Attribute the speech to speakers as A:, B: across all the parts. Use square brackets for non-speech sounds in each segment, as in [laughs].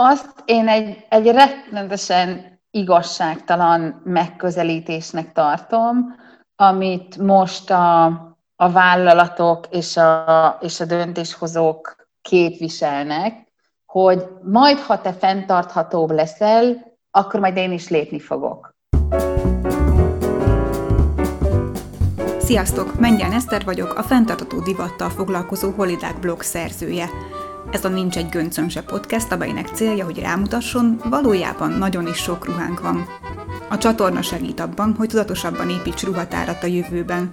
A: Azt én egy, egy rettenetesen igazságtalan megközelítésnek tartom, amit most a, a vállalatok és a, és a döntéshozók képviselnek, hogy majd, ha te fenntarthatóbb leszel, akkor majd én is lépni fogok.
B: Sziasztok! Mengyel Eszter vagyok, a fenntartató divattal foglalkozó Holidák blog szerzője. Ez a Nincs egy göncön se podcast, amelynek célja, hogy rámutasson, valójában nagyon is sok ruhánk van. A csatorna segít abban, hogy tudatosabban építs ruhatárat a jövőben.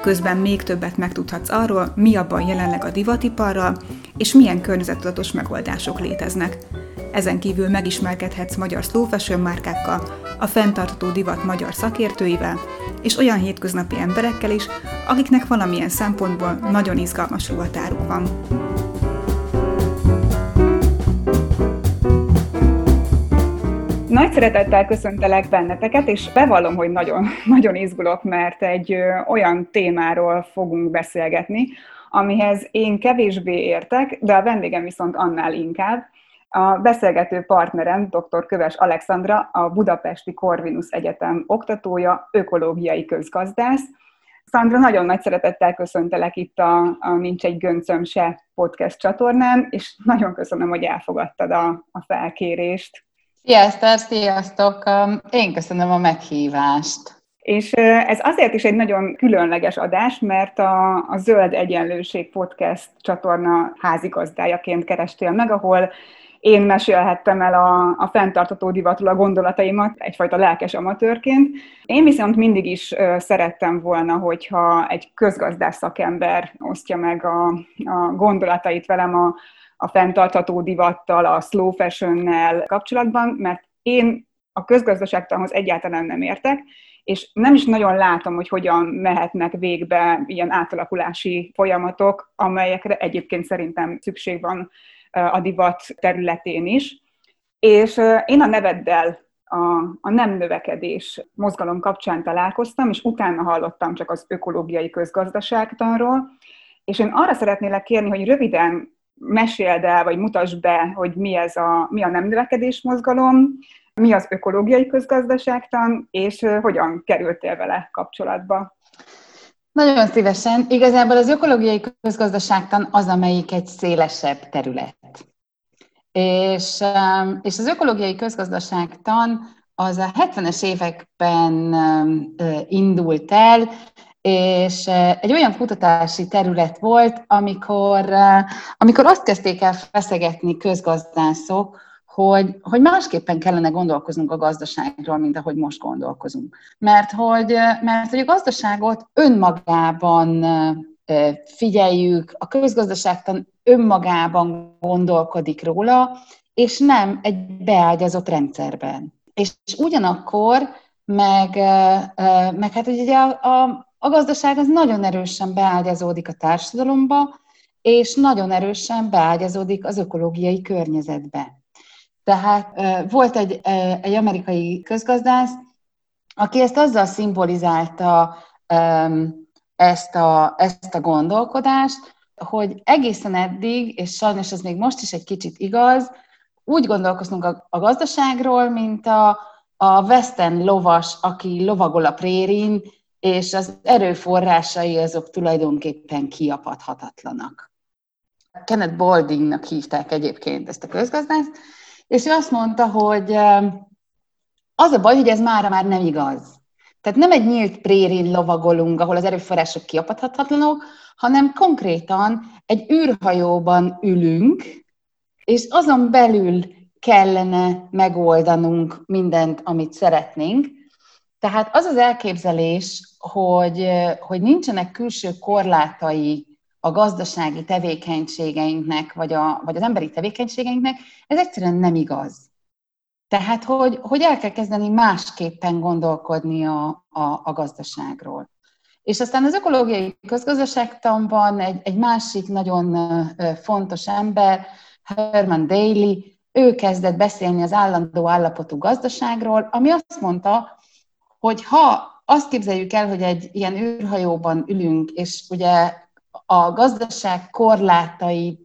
B: Közben még többet megtudhatsz arról, mi abban jelenleg a divatiparral, és milyen környezettudatos megoldások léteznek. Ezen kívül megismerkedhetsz magyar fashion márkákkal, a fenntartó divat magyar szakértőivel, és olyan hétköznapi emberekkel is, akiknek valamilyen szempontból nagyon izgalmas ruhatáruk van. Nagy szeretettel köszöntelek benneteket, és bevallom, hogy nagyon, [laughs] nagyon izgulok, mert egy olyan témáról fogunk beszélgetni, amihez én kevésbé értek, de a vendégem viszont annál inkább. A beszélgető partnerem dr. Köves Alexandra, a Budapesti Corvinus Egyetem oktatója, ökológiai közgazdász. Szandra, nagyon nagy szeretettel köszöntelek itt a, a Nincs egy göncöm se podcast csatornán, és nagyon köszönöm, hogy elfogadtad a, a felkérést.
A: Sziasztok, sziasztok! Én köszönöm a meghívást.
B: És ez azért is egy nagyon különleges adás, mert a, a Zöld Egyenlőség podcast csatorna házigazdájaként kerestél meg, ahol én mesélhettem el a, a fenntartató divatról a gondolataimat egyfajta lelkes amatőrként. Én viszont mindig is szerettem volna, hogyha egy közgazdás szakember osztja meg a, a gondolatait velem a, a fenntartható divattal, a slow fashion-nel kapcsolatban, mert én a közgazdaságtanhoz egyáltalán nem értek, és nem is nagyon látom, hogy hogyan mehetnek végbe ilyen átalakulási folyamatok, amelyekre egyébként szerintem szükség van a divat területén is. És én a neveddel a, a nem növekedés mozgalom kapcsán találkoztam, és utána hallottam csak az ökológiai közgazdaságtanról, és én arra szeretnélek kérni, hogy röviden meséld el, vagy mutasd be, hogy mi, ez a, mi a nem növekedés mozgalom, mi az ökológiai közgazdaságtan, és hogyan kerültél vele kapcsolatba.
A: Nagyon szívesen. Igazából az ökológiai közgazdaságtan az, amelyik egy szélesebb terület. És, és az ökológiai közgazdaságtan az a 70-es években indult el, és egy olyan kutatási terület volt, amikor, amikor azt kezdték el feszegetni közgazdászok, hogy, hogy másképpen kellene gondolkoznunk a gazdaságról, mint ahogy most gondolkozunk. Mert hogy, mert hogy a gazdaságot önmagában figyeljük, a közgazdaságtan önmagában gondolkodik róla, és nem egy beágyazott rendszerben. És ugyanakkor meg, meg hát ugye a, a, a gazdaság az nagyon erősen beágyazódik a társadalomba, és nagyon erősen beágyazódik az ökológiai környezetbe. Tehát volt egy, egy amerikai közgazdász, aki ezt azzal szimbolizálta ezt a, ezt a gondolkodást, hogy egészen eddig, és sajnos ez még most is egy kicsit igaz, úgy gondolkozunk a, a gazdaságról, mint a, a Western lovas, aki lovagol a prérin, és az erőforrásai azok tulajdonképpen kiapadhatatlanak. Kenneth Baldingnak hívták egyébként ezt a közgazdászt, és ő azt mondta, hogy az a baj, hogy ez mára már nem igaz. Tehát nem egy nyílt prérin lovagolunk, ahol az erőforrások kiapadhatatlanok, hanem konkrétan egy űrhajóban ülünk, és azon belül kellene megoldanunk mindent, amit szeretnénk. Tehát az az elképzelés, hogy, hogy nincsenek külső korlátai a gazdasági tevékenységeinknek, vagy, a, vagy az emberi tevékenységeinknek, ez egyszerűen nem igaz. Tehát, hogy, hogy el kell kezdeni másképpen gondolkodni a, a, a gazdaságról. És aztán az ökológiai közgazdaságtanban egy, egy másik nagyon fontos ember, Herman Daly, ő kezdett beszélni az állandó állapotú gazdaságról, ami azt mondta, hogy ha azt képzeljük el, hogy egy ilyen űrhajóban ülünk, és ugye a gazdaság korlátai,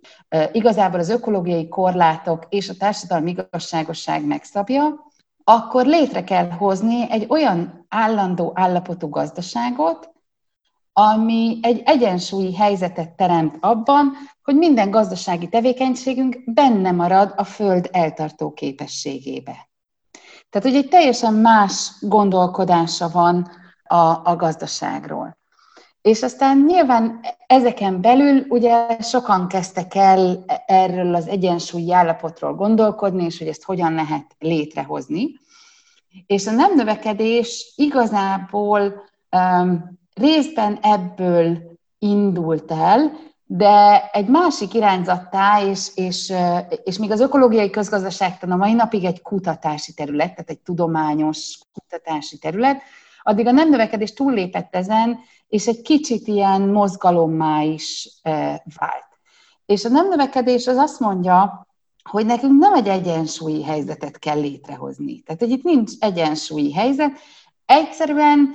A: igazából az ökológiai korlátok és a társadalmi igazságosság megszabja, akkor létre kell hozni egy olyan állandó állapotú gazdaságot, ami egy egyensúlyi helyzetet teremt abban, hogy minden gazdasági tevékenységünk benne marad a Föld eltartó képességébe. Tehát, hogy egy teljesen más gondolkodása van a, a gazdaságról. És aztán nyilván ezeken belül ugye sokan kezdtek el erről az egyensúlyi állapotról gondolkodni, és hogy ezt hogyan lehet létrehozni. És a nem növekedés igazából um, részben ebből indult el, de egy másik irányzattá, és, és, és még az ökológiai közgazdaságtan a mai napig egy kutatási terület, tehát egy tudományos kutatási terület, addig a nem növekedés túllépett ezen, és egy kicsit ilyen mozgalommá is vált. És a nem növekedés az azt mondja, hogy nekünk nem egy egyensúlyi helyzetet kell létrehozni. Tehát, hogy itt nincs egyensúlyi helyzet, egyszerűen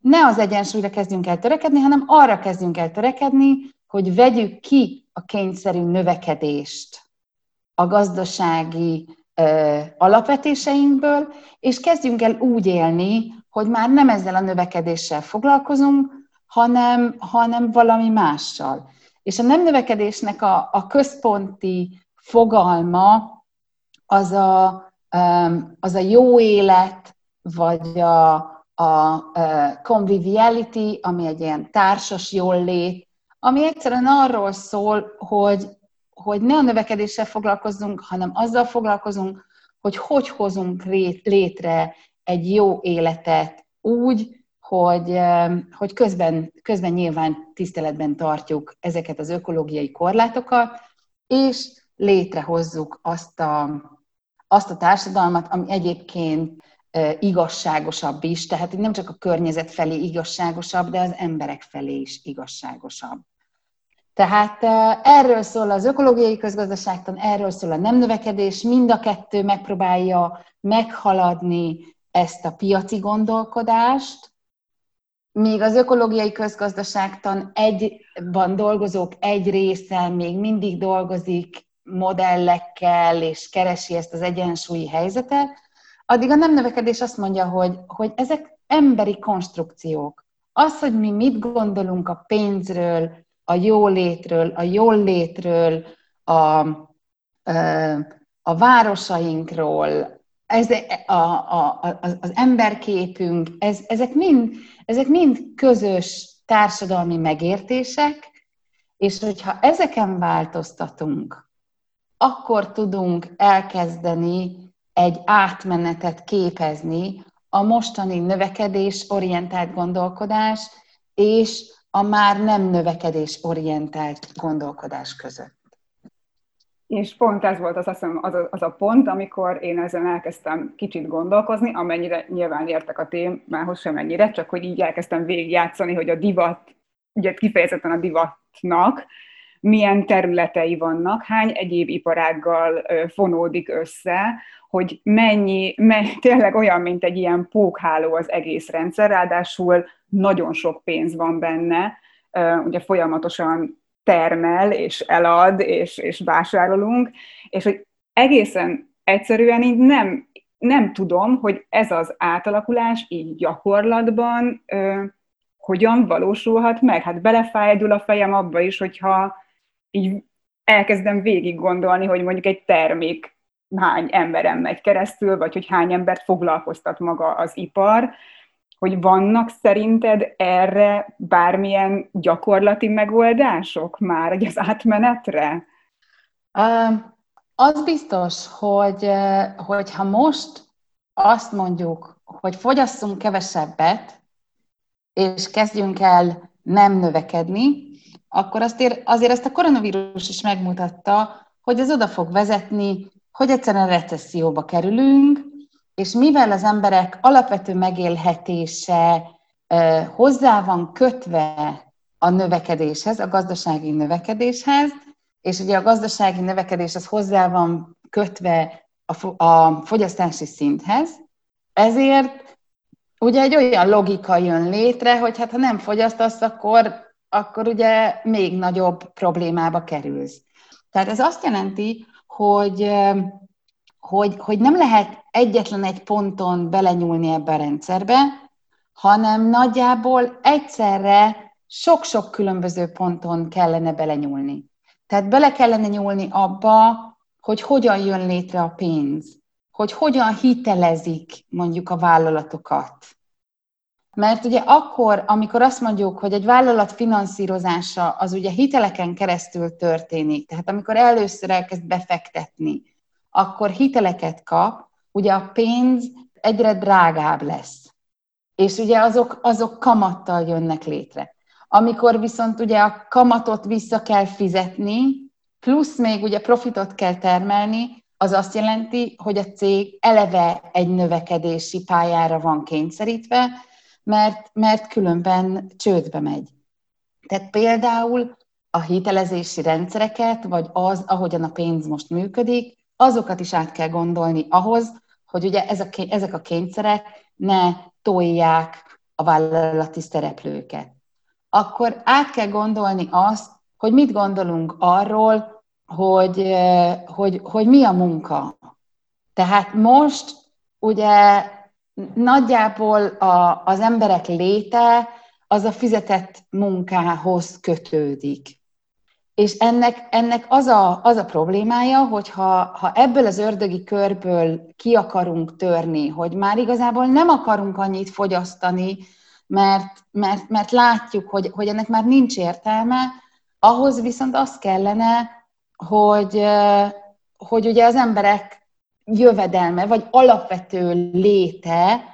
A: ne az egyensúlyra kezdjünk el törekedni, hanem arra kezdjünk el törekedni, hogy vegyük ki a kényszerű növekedést a gazdasági ö, alapvetéseinkből, és kezdjünk el úgy élni, hogy már nem ezzel a növekedéssel foglalkozunk, hanem, hanem valami mással. És a nem növekedésnek a, a központi fogalma az a, az a jó élet, vagy a, a conviviality, ami egy ilyen társas jól-lét, ami egyszerűen arról szól, hogy, hogy ne a növekedéssel foglalkozzunk, hanem azzal foglalkozunk, hogy hogy hozunk létre egy jó életet úgy, hogy, hogy közben, közben nyilván tiszteletben tartjuk ezeket az ökológiai korlátokat, és létrehozzuk azt a, azt a társadalmat, ami egyébként igazságosabb is, tehát nem csak a környezet felé igazságosabb, de az emberek felé is igazságosabb. Tehát erről szól az ökológiai közgazdaságtan, erről szól a nem növekedés, mind a kettő megpróbálja meghaladni ezt a piaci gondolkodást, míg az ökológiai közgazdaságtan egyban dolgozók egy része még mindig dolgozik modellekkel, és keresi ezt az egyensúlyi helyzetet, addig a nem növekedés azt mondja, hogy, hogy ezek emberi konstrukciók. Az, hogy mi mit gondolunk a pénzről, a jólétről, a jóllétről, a, a városainkról, ez, a, a, a, az emberképünk, ez, ezek, mind, ezek mind közös társadalmi megértések, és hogyha ezeken változtatunk, akkor tudunk elkezdeni egy átmenetet képezni a mostani növekedés orientált gondolkodás és a már nem növekedés orientált gondolkodás között.
B: És pont ez volt az, az, a, az a pont, amikor én ezen elkezdtem kicsit gondolkozni, amennyire nyilván értek a témához sem ennyire, csak hogy így elkezdtem végigjátszani, hogy a divat, ugye kifejezetten a divatnak milyen területei vannak, hány egyéb iparággal fonódik össze, hogy mennyi, mennyi, tényleg olyan, mint egy ilyen pókháló az egész rendszer, ráadásul nagyon sok pénz van benne, ugye folyamatosan termel, és elad, és, és vásárolunk, és hogy egészen egyszerűen így nem, nem tudom, hogy ez az átalakulás így gyakorlatban ö, hogyan valósulhat meg. Hát belefájdul a fejem abba is, hogyha így elkezdem végig gondolni, hogy mondjuk egy termék hány emberen megy keresztül, vagy hogy hány embert foglalkoztat maga az ipar, hogy vannak szerinted erre bármilyen gyakorlati megoldások már az átmenetre?
A: Az biztos, hogy, hogy ha most azt mondjuk, hogy fogyasszunk kevesebbet, és kezdjünk el nem növekedni, akkor azért, azért ezt a koronavírus is megmutatta, hogy ez oda fog vezetni, hogy egyszerűen recesszióba kerülünk, és mivel az emberek alapvető megélhetése hozzá van kötve a növekedéshez, a gazdasági növekedéshez, és ugye a gazdasági növekedés az hozzá van kötve a, fogyasztási szinthez, ezért ugye egy olyan logika jön létre, hogy hát ha nem fogyasztasz, akkor akkor ugye még nagyobb problémába kerülsz. Tehát ez azt jelenti, hogy, hogy, hogy nem lehet egyetlen egy ponton belenyúlni ebbe a rendszerbe, hanem nagyjából egyszerre sok-sok különböző ponton kellene belenyúlni. Tehát bele kellene nyúlni abba, hogy hogyan jön létre a pénz, hogy hogyan hitelezik mondjuk a vállalatokat. Mert ugye akkor, amikor azt mondjuk, hogy egy vállalat finanszírozása az ugye hiteleken keresztül történik, tehát amikor először elkezd befektetni, akkor hiteleket kap, ugye a pénz egyre drágább lesz. És ugye azok, azok kamattal jönnek létre. Amikor viszont ugye a kamatot vissza kell fizetni, plusz még ugye profitot kell termelni, az azt jelenti, hogy a cég eleve egy növekedési pályára van kényszerítve, mert, mert különben csődbe megy. Tehát például a hitelezési rendszereket, vagy az, ahogyan a pénz most működik, azokat is át kell gondolni ahhoz, hogy ugye ezek a kényszerek ne tolják a vállalati szereplőket. Akkor át kell gondolni azt, hogy mit gondolunk arról, hogy, hogy, hogy mi a munka. Tehát most ugye nagyjából a, az emberek léte az a fizetett munkához kötődik. És ennek, ennek az, a, az a problémája, hogy ha, ha ebből az ördögi körből ki akarunk törni, hogy már igazából nem akarunk annyit fogyasztani, mert, mert, mert látjuk, hogy, hogy ennek már nincs értelme, ahhoz viszont az kellene, hogy, hogy ugye az emberek jövedelme, vagy alapvető léte,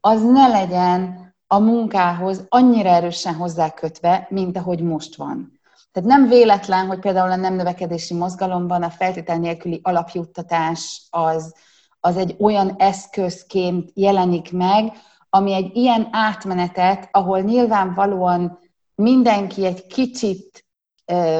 A: az ne legyen a munkához annyira erősen hozzákötve, mint ahogy most van. Tehát nem véletlen, hogy például a nem növekedési mozgalomban a feltétel nélküli alapjuttatás az, az egy olyan eszközként jelenik meg, ami egy ilyen átmenetet, ahol nyilvánvalóan mindenki egy kicsit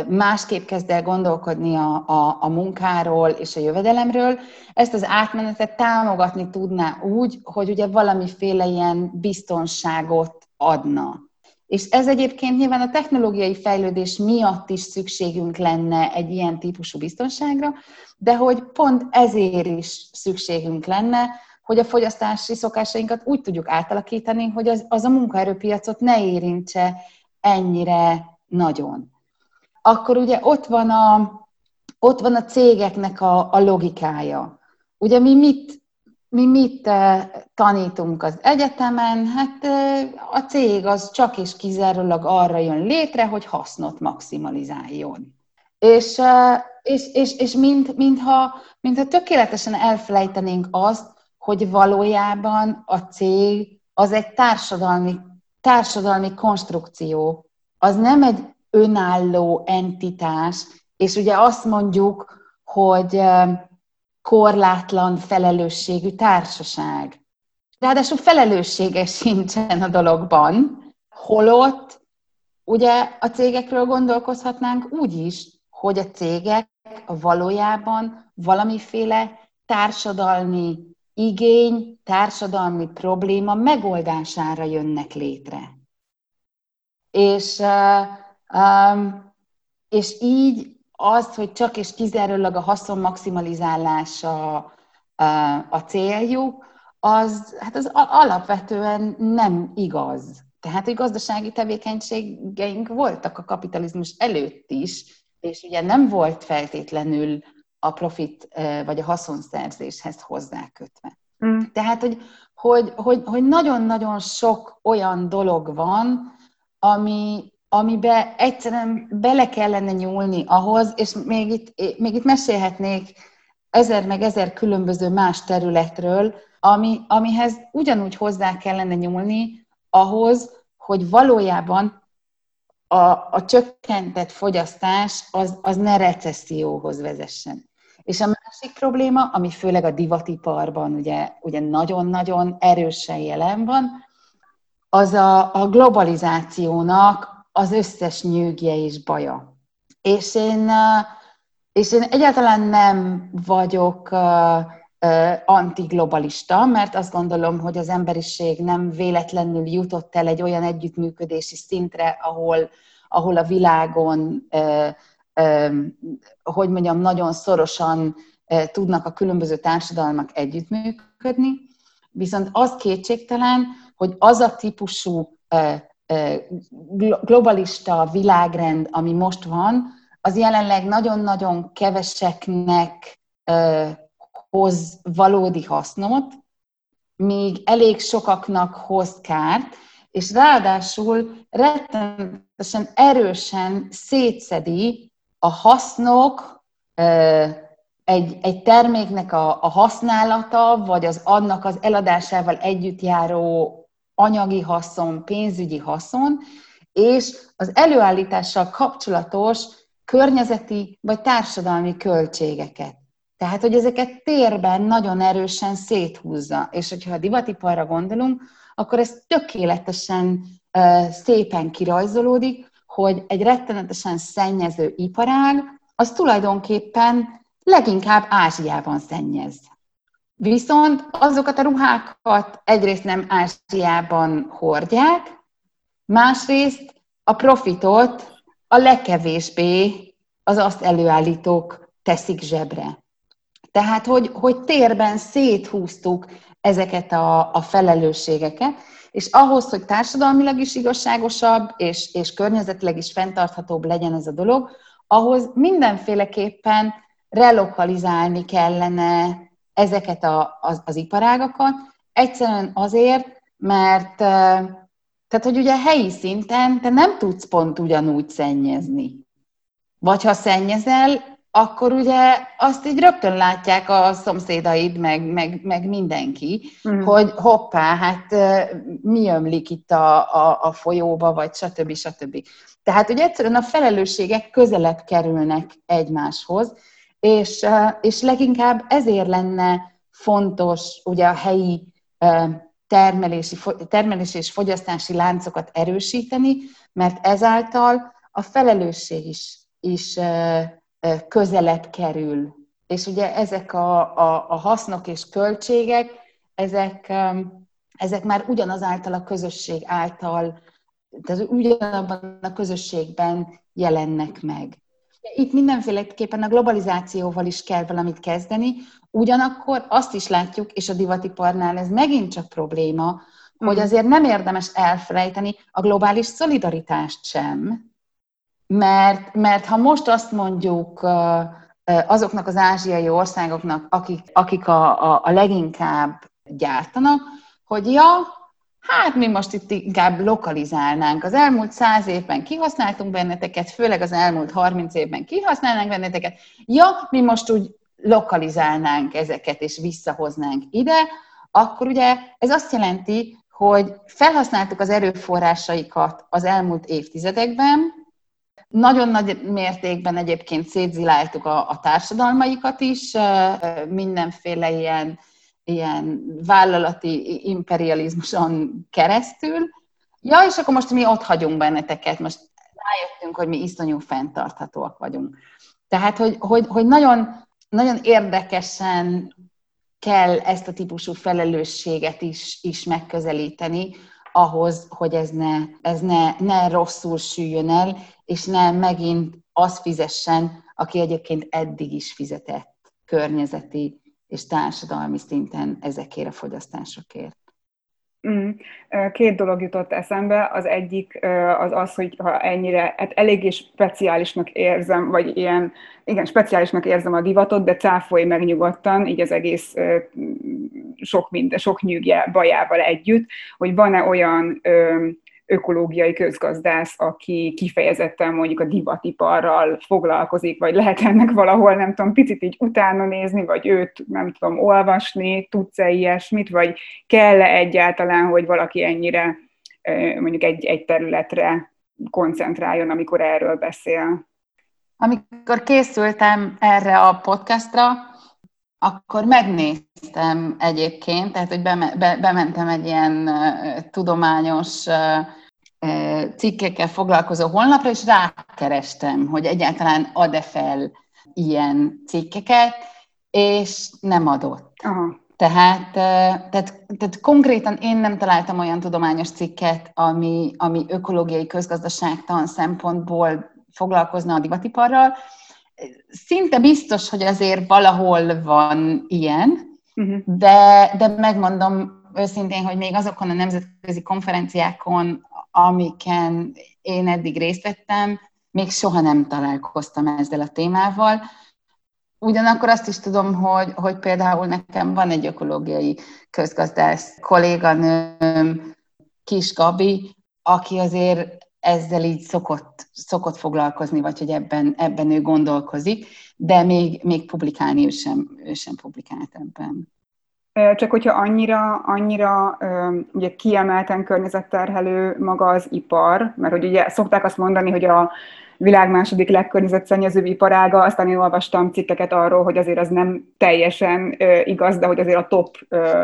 A: másképp kezd el gondolkodni a, a, a munkáról és a jövedelemről, ezt az átmenetet támogatni tudná úgy, hogy ugye valamiféle ilyen biztonságot adna. És ez egyébként nyilván a technológiai fejlődés miatt is szükségünk lenne egy ilyen típusú biztonságra, de hogy pont ezért is szükségünk lenne, hogy a fogyasztási szokásainkat úgy tudjuk átalakítani, hogy az, az a munkaerőpiacot ne érintse ennyire nagyon. Akkor ugye ott van a, ott van a cégeknek a, a logikája. Ugye mi mit, mi mit eh, tanítunk az egyetemen? Hát eh, a cég az csak és kizárólag arra jön létre, hogy hasznot maximalizáljon. És, eh, és, és, és mint, mintha, mintha tökéletesen elfelejtenénk azt, hogy valójában a cég az egy társadalmi, társadalmi konstrukció, az nem egy önálló entitás, és ugye azt mondjuk, hogy korlátlan felelősségű társaság. Ráadásul felelőssége sincsen a dologban, holott ugye a cégekről gondolkozhatnánk úgy is, hogy a cégek valójában valamiféle társadalmi igény, társadalmi probléma megoldására jönnek létre. És, és így az, hogy csak és kizárólag a haszon maximalizálása a céljuk, az, hát az alapvetően nem igaz. Tehát, hogy gazdasági tevékenységeink voltak a kapitalizmus előtt is, és ugye nem volt feltétlenül a profit vagy a haszonszerzéshez hozzákötve. Mm. Tehát, hogy, hogy, hogy, hogy nagyon-nagyon sok olyan dolog van, ami, amibe egyszerűen bele kellene nyúlni ahhoz, és még itt, még itt mesélhetnék ezer meg ezer különböző más területről, ami, amihez ugyanúgy hozzá kellene nyúlni ahhoz, hogy valójában a, a csökkentett fogyasztás az, az ne recesszióhoz vezessen. És a másik probléma, ami főleg a divatiparban ugye, ugye nagyon-nagyon erősen jelen van, az a, a globalizációnak az összes nyűgje és baja. És én, és én egyáltalán nem vagyok antiglobalista, mert azt gondolom, hogy az emberiség nem véletlenül jutott el egy olyan együttműködési szintre, ahol, ahol a világon, hogy mondjam, nagyon szorosan tudnak a különböző társadalmak együttműködni, viszont az kétségtelen, hogy az a típusú globalista világrend, ami most van, az jelenleg nagyon-nagyon keveseknek hoz valódi hasznot, míg elég sokaknak hoz kárt, és ráadásul rettenetesen erősen szétszedi a hasznok, egy, egy terméknek a, a használata, vagy az annak az eladásával együtt járó anyagi haszon, pénzügyi haszon, és az előállítással kapcsolatos környezeti vagy társadalmi költségeket. Tehát, hogy ezeket térben nagyon erősen széthúzza. És hogyha a divatiparra gondolunk, akkor ez tökéletesen szépen kirajzolódik, hogy egy rettenetesen szennyező iparág, az tulajdonképpen leginkább Ázsiában szennyez. Viszont azokat a ruhákat egyrészt nem Ázsiában hordják, másrészt a profitot a legkevésbé az azt előállítók teszik zsebre. Tehát, hogy, hogy térben széthúztuk ezeket a, a felelősségeket, és ahhoz, hogy társadalmilag is igazságosabb, és, és környezetileg is fenntarthatóbb legyen ez a dolog, ahhoz mindenféleképpen relokalizálni kellene ezeket a, az, az iparágakat, egyszerűen azért, mert tehát, hogy ugye helyi szinten te nem tudsz pont ugyanúgy szennyezni. Vagy ha szennyezel, akkor ugye azt így rögtön látják a szomszédaid, meg, meg, meg mindenki, mm. hogy hoppá, hát mi ömlik itt a, a, a folyóba, vagy stb. stb. Tehát ugye egyszerűen a felelősségek közelebb kerülnek egymáshoz, és, és leginkább ezért lenne fontos ugye a helyi termelési, termelési és fogyasztási láncokat erősíteni, mert ezáltal a felelősség is, is közelebb kerül. És ugye ezek a, a, a hasznok és költségek, ezek, ezek már ugyanazáltal a közösség által, tehát ugyanabban a közösségben jelennek meg. Itt mindenféleképpen a globalizációval is kell valamit kezdeni, ugyanakkor azt is látjuk, és a divatiparnál ez megint csak probléma, hogy mm. azért nem érdemes elfelejteni a globális szolidaritást sem, mert, mert ha most azt mondjuk azoknak az ázsiai országoknak, akik, akik a, a, a leginkább gyártanak, hogy ja, hát mi most itt inkább lokalizálnánk. Az elmúlt száz évben kihasználtunk benneteket, főleg az elmúlt harminc évben kihasználnánk benneteket. Ja, mi most úgy lokalizálnánk ezeket, és visszahoznánk ide, akkor ugye ez azt jelenti, hogy felhasználtuk az erőforrásaikat az elmúlt évtizedekben, nagyon nagy mértékben egyébként szétziláltuk a, a társadalmaikat is, mindenféle ilyen, ilyen vállalati imperializmuson keresztül. Ja, és akkor most mi ott hagyunk benneteket, most rájöttünk, hogy mi iszonyú fenntarthatóak vagyunk. Tehát, hogy, hogy, hogy nagyon, nagyon érdekesen kell ezt a típusú felelősséget is, is megközelíteni, ahhoz, hogy ez ne, ez ne, ne rosszul süljön el, és nem megint az fizessen, aki egyébként eddig is fizetett környezeti és társadalmi szinten ezekért a fogyasztásokért.
B: Mm. Két dolog jutott eszembe. Az egyik az az, hogy ha ennyire, hát eléggé speciálisnak érzem, vagy ilyen, igen, speciálisnak érzem a divatot, de cáfolj meg nyugodtan, így az egész sok, minden, sok nyűgje bajával együtt, hogy van-e olyan ökológiai közgazdász, aki kifejezetten mondjuk a divatiparral foglalkozik, vagy lehet ennek valahol, nem tudom, picit így utána nézni, vagy őt, nem tudom, olvasni, tudsz-e ilyesmit, vagy kell-e egyáltalán, hogy valaki ennyire mondjuk egy, egy területre koncentráljon, amikor erről beszél?
A: Amikor készültem erre a podcastra, akkor megnéztem egyébként, tehát hogy bementem egy ilyen tudományos cikkekkel foglalkozó honlapra, és rákerestem, hogy egyáltalán ad-e fel ilyen cikkeket, és nem adott. Aha. Tehát, tehát, tehát konkrétan én nem találtam olyan tudományos cikket, ami, ami ökológiai közgazdaságtan szempontból foglalkozna a divatiparral. Szinte biztos, hogy azért valahol van ilyen, uh-huh. de, de megmondom őszintén, hogy még azokon a nemzetközi konferenciákon, amiken én eddig részt vettem, még soha nem találkoztam ezzel a témával. Ugyanakkor azt is tudom, hogy, hogy például nekem van egy ökológiai közgazdász kolléganőm, Kis Gabi, aki azért ezzel így szokott, szokott foglalkozni, vagy hogy ebben, ebben ő gondolkozik, de még, még publikálni ő sem, ő sem publikált ebben.
B: Csak hogyha annyira, annyira ugye kiemelten környezetterhelő maga az ipar, mert hogy ugye szokták azt mondani, hogy a világ második legkörnyezetszennyezőbb iparága, aztán én olvastam cikkeket arról, hogy azért az nem teljesen igaz, de hogy azért a top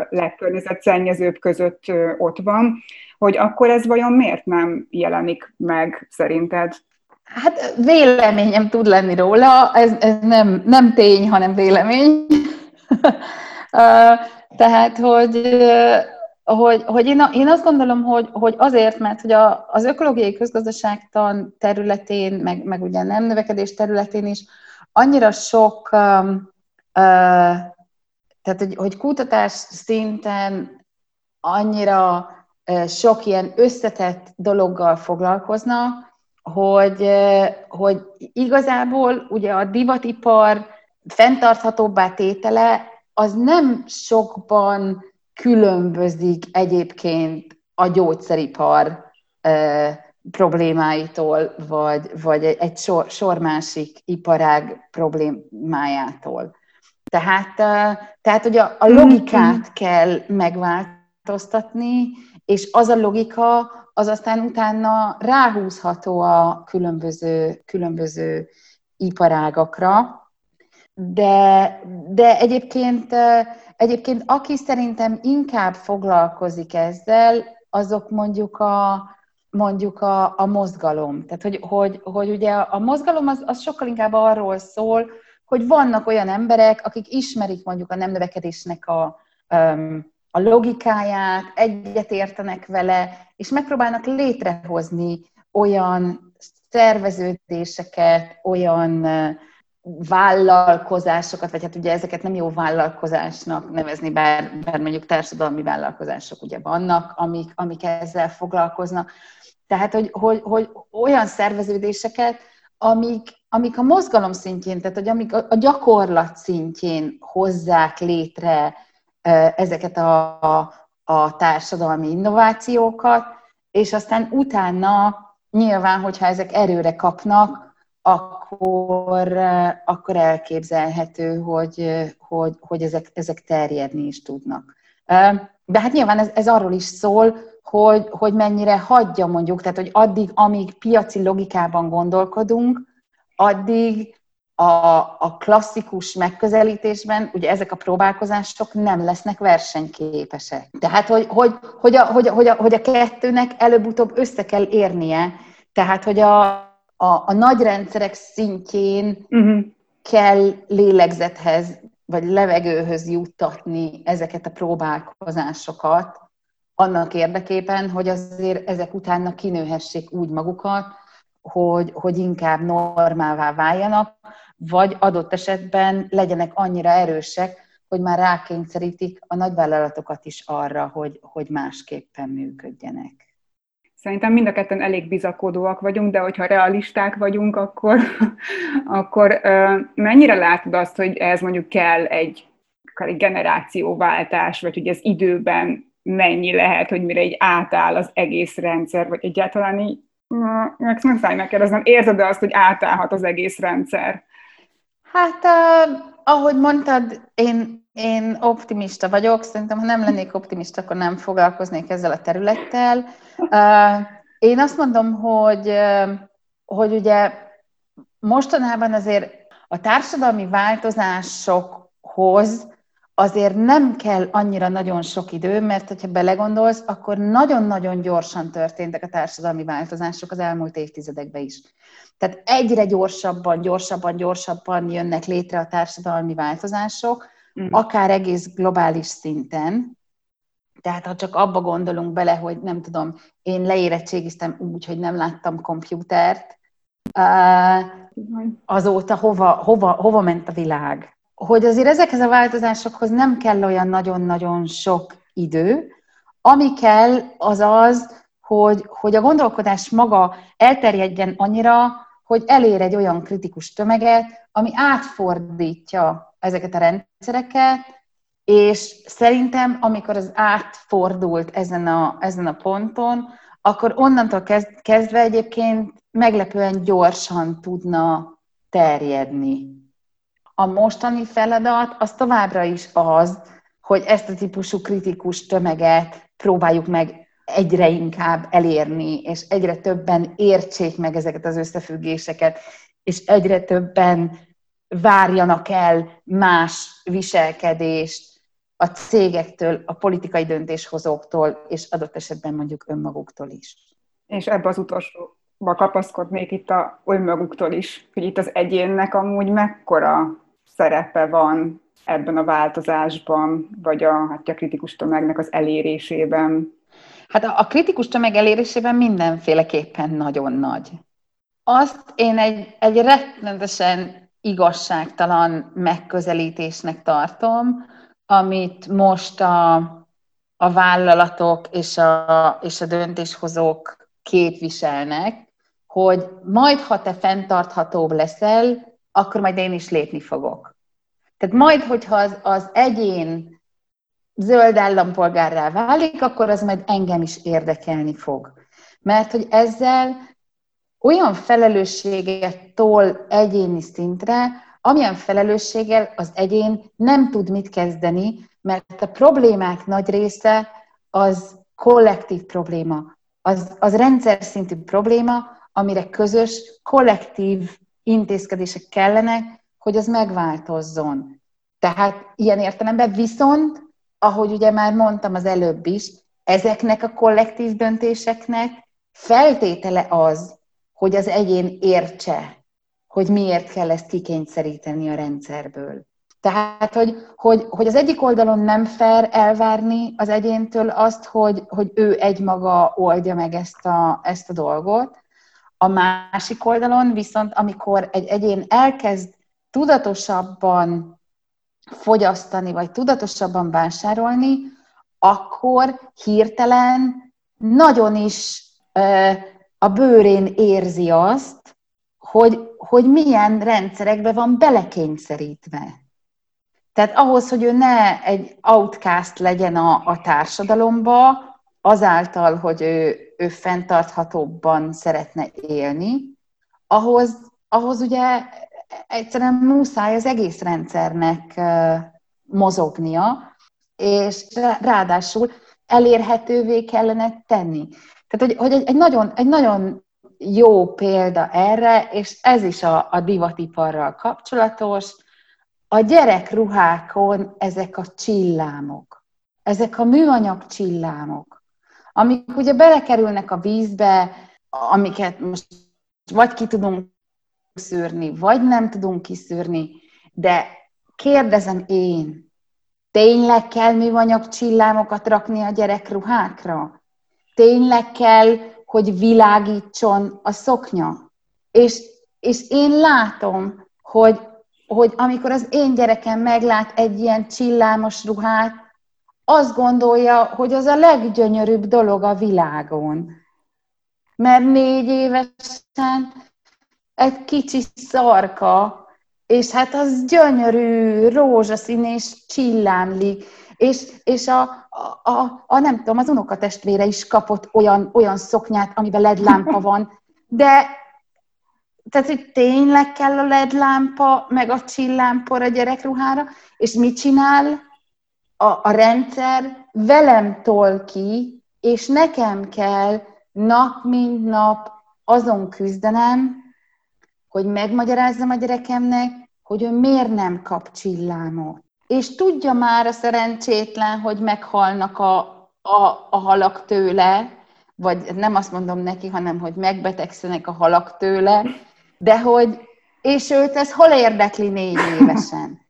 B: legkörnyezetszennyezőbb között ott van, hogy akkor ez vajon miért nem jelenik meg szerinted?
A: Hát véleményem tud lenni róla, ez, ez nem, nem tény, hanem vélemény. [laughs] Tehát, hogy, hogy, hogy én, én azt gondolom, hogy, hogy azért, mert hogy a, az ökológiai közgazdaságtan területén, meg, meg ugye nem növekedés területén is annyira sok, um, uh, tehát hogy, hogy kutatás szinten annyira sok ilyen összetett dologgal foglalkoznak, hogy, hogy igazából ugye a divatipar fenntarthatóbbá tétele az nem sokban különbözik egyébként a gyógyszeripar problémáitól, vagy, vagy egy sor, sor másik iparág problémájától. Tehát, tehát ugye a logikát mm-hmm. kell megváltoztatni, és az a logika, az aztán utána ráhúzható a különböző, különböző iparágakra, de, de egyébként, egyébként aki szerintem inkább foglalkozik ezzel, azok mondjuk a, mondjuk a, a mozgalom. Tehát, hogy, hogy, hogy ugye a mozgalom az, az sokkal inkább arról szól, hogy vannak olyan emberek, akik ismerik mondjuk a nem növekedésnek a, a logikáját, egyetértenek vele, és megpróbálnak létrehozni olyan szerveződéseket, olyan vállalkozásokat, vagy hát ugye ezeket nem jó vállalkozásnak nevezni, bár, bár mondjuk társadalmi vállalkozások ugye vannak, amik, amik ezzel foglalkoznak. Tehát, hogy, hogy, hogy olyan szerveződéseket, amik, amik a mozgalom szintjén, tehát hogy amik a, a gyakorlat szintjén hozzák létre ezeket a, a, a társadalmi innovációkat, és aztán utána nyilván, hogyha ezek erőre kapnak, akkor, akkor elképzelhető, hogy, hogy, hogy ezek, ezek terjedni is tudnak. De hát nyilván ez, ez arról is szól, hogy, hogy mennyire hagyja mondjuk, tehát hogy addig, amíg piaci logikában gondolkodunk, addig a, a klasszikus megközelítésben ugye ezek a próbálkozások nem lesznek versenyképesek. Tehát, hogy, hogy, hogy, a, hogy, a, hogy, a, hogy a kettőnek előbb-utóbb össze kell érnie, tehát, hogy a, a, a nagy rendszerek szintjén uh-huh. kell lélegzethez, vagy levegőhöz juttatni ezeket a próbálkozásokat, annak érdekében, hogy azért ezek utána kinőhessék úgy magukat, hogy, hogy inkább normává váljanak, vagy adott esetben legyenek annyira erősek, hogy már rákényszerítik a nagyvállalatokat is arra, hogy, hogy másképpen működjenek.
B: Szerintem mind a ketten elég bizakodóak vagyunk, de hogyha realisták vagyunk, akkor, [laughs] akkor mennyire látod azt, hogy ez mondjuk kell egy, egy generációváltás, vagy hogy ez időben mennyi lehet, hogy mire egy átáll az egész rendszer, vagy egyáltalán így, meg muszáj megkérdeznem, érzed-e azt, hogy átállhat az egész rendszer?
A: Hát, uh, ahogy mondtad, én, én optimista vagyok. Szerintem, ha nem lennék optimista, akkor nem foglalkoznék ezzel a területtel. Én azt mondom, hogy, hogy ugye mostanában azért a társadalmi változásokhoz azért nem kell annyira nagyon sok idő, mert hogyha belegondolsz, akkor nagyon-nagyon gyorsan történtek a társadalmi változások az elmúlt évtizedekben is. Tehát egyre gyorsabban, gyorsabban, gyorsabban jönnek létre a társadalmi változások, mm. akár egész globális szinten. Tehát ha csak abba gondolunk bele, hogy nem tudom, én leérettségiztem úgy, hogy nem láttam komputert, azóta hova, hova, hova ment a világ. Hogy azért ezekhez a változásokhoz nem kell olyan nagyon-nagyon sok idő, ami kell, az az, hogy, hogy a gondolkodás maga elterjedjen annyira, hogy elér egy olyan kritikus tömeget, ami átfordítja ezeket a rendszereket, és szerintem, amikor az átfordult ezen a, ezen a ponton, akkor onnantól kezdve egyébként meglepően gyorsan tudna terjedni. A mostani feladat az továbbra is az, hogy ezt a típusú kritikus tömeget próbáljuk meg egyre inkább elérni, és egyre többen értsék meg ezeket az összefüggéseket, és egyre többen várjanak el más viselkedést a cégektől, a politikai döntéshozóktól, és adott esetben mondjuk önmaguktól is.
B: És ebbe az utolsóba kapaszkodnék itt a önmaguktól is, hogy itt az egyénnek amúgy mekkora szerepe van ebben a változásban, vagy a, hát a kritikus tömegnek az elérésében?
A: Hát a, kritikus tömeg elérésében mindenféleképpen nagyon nagy. Azt én egy, egy rettenetesen igazságtalan megközelítésnek tartom, amit most a, a vállalatok és a, és a döntéshozók képviselnek, hogy majd, ha te fenntarthatóbb leszel, akkor majd én is lépni fogok. Tehát majd, hogyha az, az egyén zöld állampolgárrá válik, akkor az majd engem is érdekelni fog. Mert hogy ezzel olyan felelősséget tol egyéni szintre, amilyen felelősséggel az egyén nem tud mit kezdeni, mert a problémák nagy része az kollektív probléma, az, az rendszer szintű probléma, amire közös, kollektív intézkedések kellenek, hogy az megváltozzon. Tehát ilyen értelemben viszont, ahogy ugye már mondtam az előbb is, ezeknek a kollektív döntéseknek feltétele az, hogy az egyén értse, hogy miért kell ezt kikényszeríteni a rendszerből. Tehát, hogy, hogy, hogy az egyik oldalon nem fair elvárni az egyéntől azt, hogy, hogy ő egymaga oldja meg ezt a, ezt a dolgot. A másik oldalon viszont, amikor egy egyén elkezd tudatosabban fogyasztani, vagy tudatosabban vásárolni, akkor hirtelen nagyon is a bőrén érzi azt, hogy, hogy milyen rendszerekbe van belekényszerítve. Tehát ahhoz, hogy ő ne egy outcast legyen a, a társadalomba, azáltal, hogy ő, ő fenntarthatóbban szeretne élni, ahhoz, ahhoz ugye egyszerűen muszáj az egész rendszernek mozognia, és ráadásul elérhetővé kellene tenni. Tehát, hogy, hogy egy, egy, nagyon, egy nagyon jó példa erre, és ez is a, a divatiparral kapcsolatos, a gyerekruhákon ezek a csillámok, ezek a műanyag csillámok, amik ugye belekerülnek a vízbe, amiket most vagy ki tudunk szűrni, vagy nem tudunk kiszűrni, de kérdezem én, tényleg kell műanyag csillámokat rakni a gyerekruhákra? Tényleg kell, hogy világítson a szoknya? És, és én látom, hogy, hogy amikor az én gyerekem meglát egy ilyen csillámos ruhát, azt gondolja, hogy az a leggyönyörűbb dolog a világon. Mert négy évesen egy kicsi szarka, és hát az gyönyörű, rózsaszín és csillámlik, és, és a, a, a, a, nem tudom, az unokatestvére is kapott olyan, olyan szoknyát, amiben LED lámpa van, de tehát, hogy tényleg kell a LED lámpa, meg a csillámpor a gyerekruhára, és mit csinál? A, a rendszer velem tol ki, és nekem kell nap mint nap azon küzdenem, hogy megmagyarázzam a gyerekemnek, hogy ő miért nem kap csillámot. És tudja már a szerencsétlen, hogy meghalnak a, a, a halak tőle, vagy nem azt mondom neki, hanem hogy megbetegszenek a halak tőle, de hogy, és őt ez hol érdekli négy [laughs] évesen?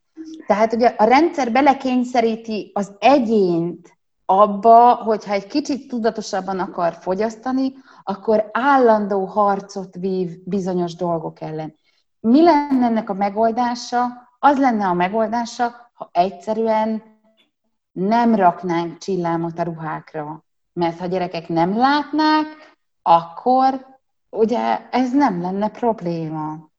A: Tehát ugye a rendszer belekényszeríti az egyént abba, hogyha egy kicsit tudatosabban akar fogyasztani, akkor állandó harcot vív bizonyos dolgok ellen. Mi lenne ennek a megoldása? Az lenne a megoldása, ha egyszerűen nem raknánk csillámot a ruhákra. Mert ha gyerekek nem látnák, akkor ugye ez nem lenne probléma.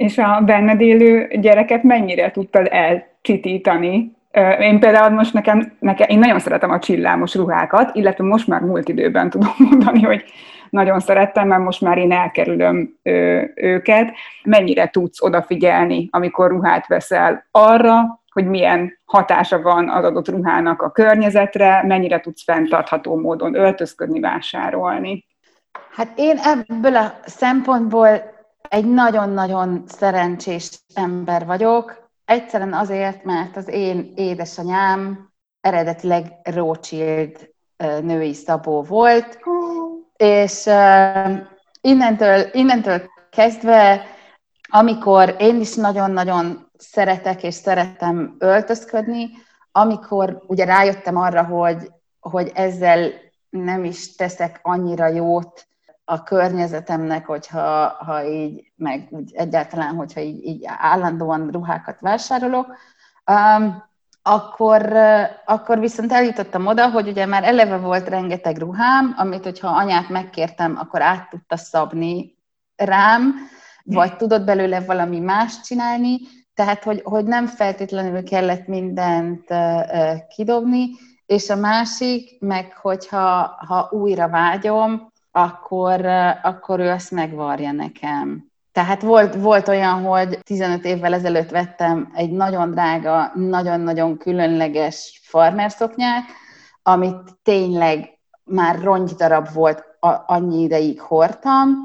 B: És a benned élő gyereket mennyire tudtad elcsitítani? Én például most nekem, nekem, én nagyon szeretem a csillámos ruhákat, illetve most már múlt időben tudom [laughs] mondani, hogy nagyon szerettem, mert most már én elkerülöm ö, őket. Mennyire tudsz odafigyelni, amikor ruhát veszel arra, hogy milyen hatása van az adott ruhának a környezetre, mennyire tudsz fenntartható módon öltözködni, vásárolni?
A: Hát én ebből a szempontból egy nagyon-nagyon szerencsés ember vagyok. Egyszerűen azért, mert az én édesanyám eredetileg Rothschild női szabó volt, és innentől, innentől kezdve, amikor én is nagyon-nagyon szeretek és szeretem öltözködni, amikor ugye rájöttem arra, hogy, hogy ezzel nem is teszek annyira jót a környezetemnek, hogyha ha így, meg úgy egyáltalán, hogyha így, így állandóan ruhákat vásárolok, um, akkor, akkor viszont eljutottam oda, hogy ugye már eleve volt rengeteg ruhám, amit, hogyha anyát megkértem, akkor át tudta szabni rám, vagy tudott belőle valami más csinálni, tehát, hogy, hogy nem feltétlenül kellett mindent kidobni, és a másik, meg hogyha ha újra vágyom, akkor, akkor ő azt megvarja nekem. Tehát volt, volt olyan, hogy 15 évvel ezelőtt vettem egy nagyon drága, nagyon-nagyon különleges farmerszoknyát, amit tényleg már rongydarab volt, annyi ideig hordtam,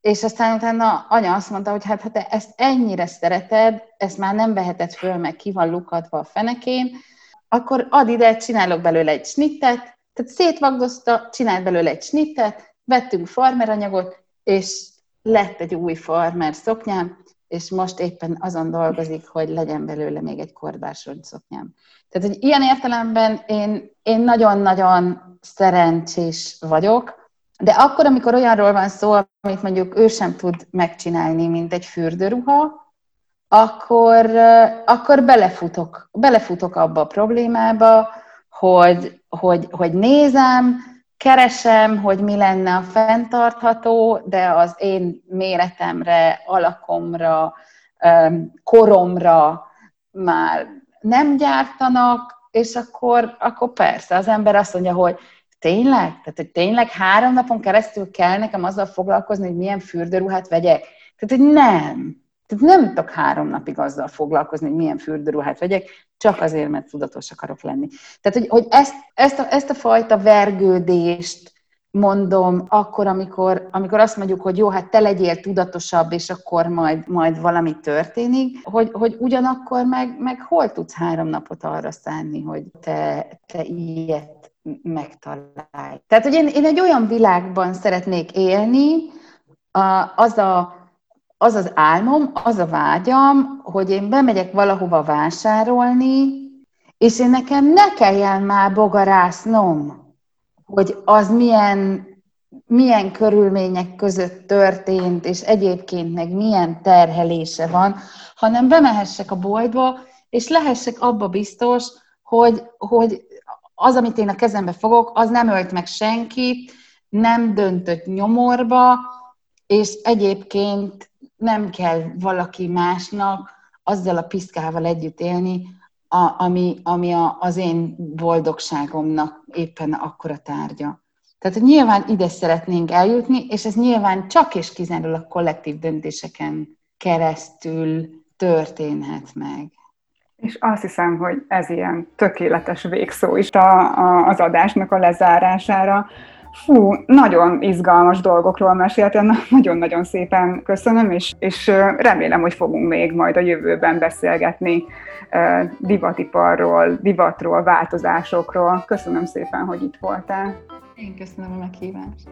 A: és aztán utána anya azt mondta, hogy hát ha te ezt ennyire szereted, ezt már nem veheted föl, meg ki van lukadva a fenekén, akkor add ide, csinálok belőle egy snittet, tehát szétvagdozta, csinált belőle egy snittet, vettünk farmeranyagot, és lett egy új farmer szoknyám, és most éppen azon dolgozik, hogy legyen belőle még egy korbásod szoknyám. Tehát, hogy ilyen értelemben én, én nagyon-nagyon szerencsés vagyok, de akkor, amikor olyanról van szó, amit mondjuk ő sem tud megcsinálni, mint egy fürdőruha, akkor, akkor belefutok, belefutok abba a problémába, hogy, hogy, hogy nézem, keresem, hogy mi lenne a fenntartható, de az én méretemre, alakomra, koromra már nem gyártanak, és akkor, akkor persze az ember azt mondja, hogy tényleg? Tehát, hogy tényleg három napon keresztül kell nekem azzal foglalkozni, hogy milyen fürdőruhát vegyek? Tehát, hogy nem. Tehát nem tudok három napig azzal foglalkozni, hogy milyen fürdőruhát vegyek, csak azért, mert tudatos akarok lenni. Tehát, hogy, hogy ezt, ezt, a, ezt a fajta vergődést mondom akkor, amikor, amikor azt mondjuk, hogy jó, hát te legyél tudatosabb, és akkor majd, majd valami történik, hogy, hogy ugyanakkor meg, meg hol tudsz három napot arra szánni, hogy te, te ilyet megtalálj. Tehát, hogy én, én egy olyan világban szeretnék élni, a, az a az az álmom, az a vágyam, hogy én bemegyek valahova vásárolni, és én nekem ne kelljen már bogarásznom, hogy az milyen, milyen körülmények között történt, és egyébként meg milyen terhelése van, hanem bemehessek a boltba, és lehessek abba biztos, hogy, hogy az, amit én a kezembe fogok, az nem ölt meg senkit, nem döntött nyomorba, és egyébként nem kell valaki másnak azzal a piszkával együtt élni, a, ami, ami a, az én boldogságomnak éppen akkora tárgya. Tehát nyilván ide szeretnénk eljutni, és ez nyilván csak és kizárólag kollektív döntéseken keresztül történhet meg.
B: És azt hiszem, hogy ez ilyen tökéletes végszó is a, a, az adásnak a lezárására. Fú, nagyon izgalmas dolgokról meséltél, nagyon-nagyon szépen köszönöm, és, és remélem, hogy fogunk még majd a jövőben beszélgetni divatiparról, divatról, változásokról. Köszönöm szépen, hogy itt voltál.
A: Én köszönöm a meghívást.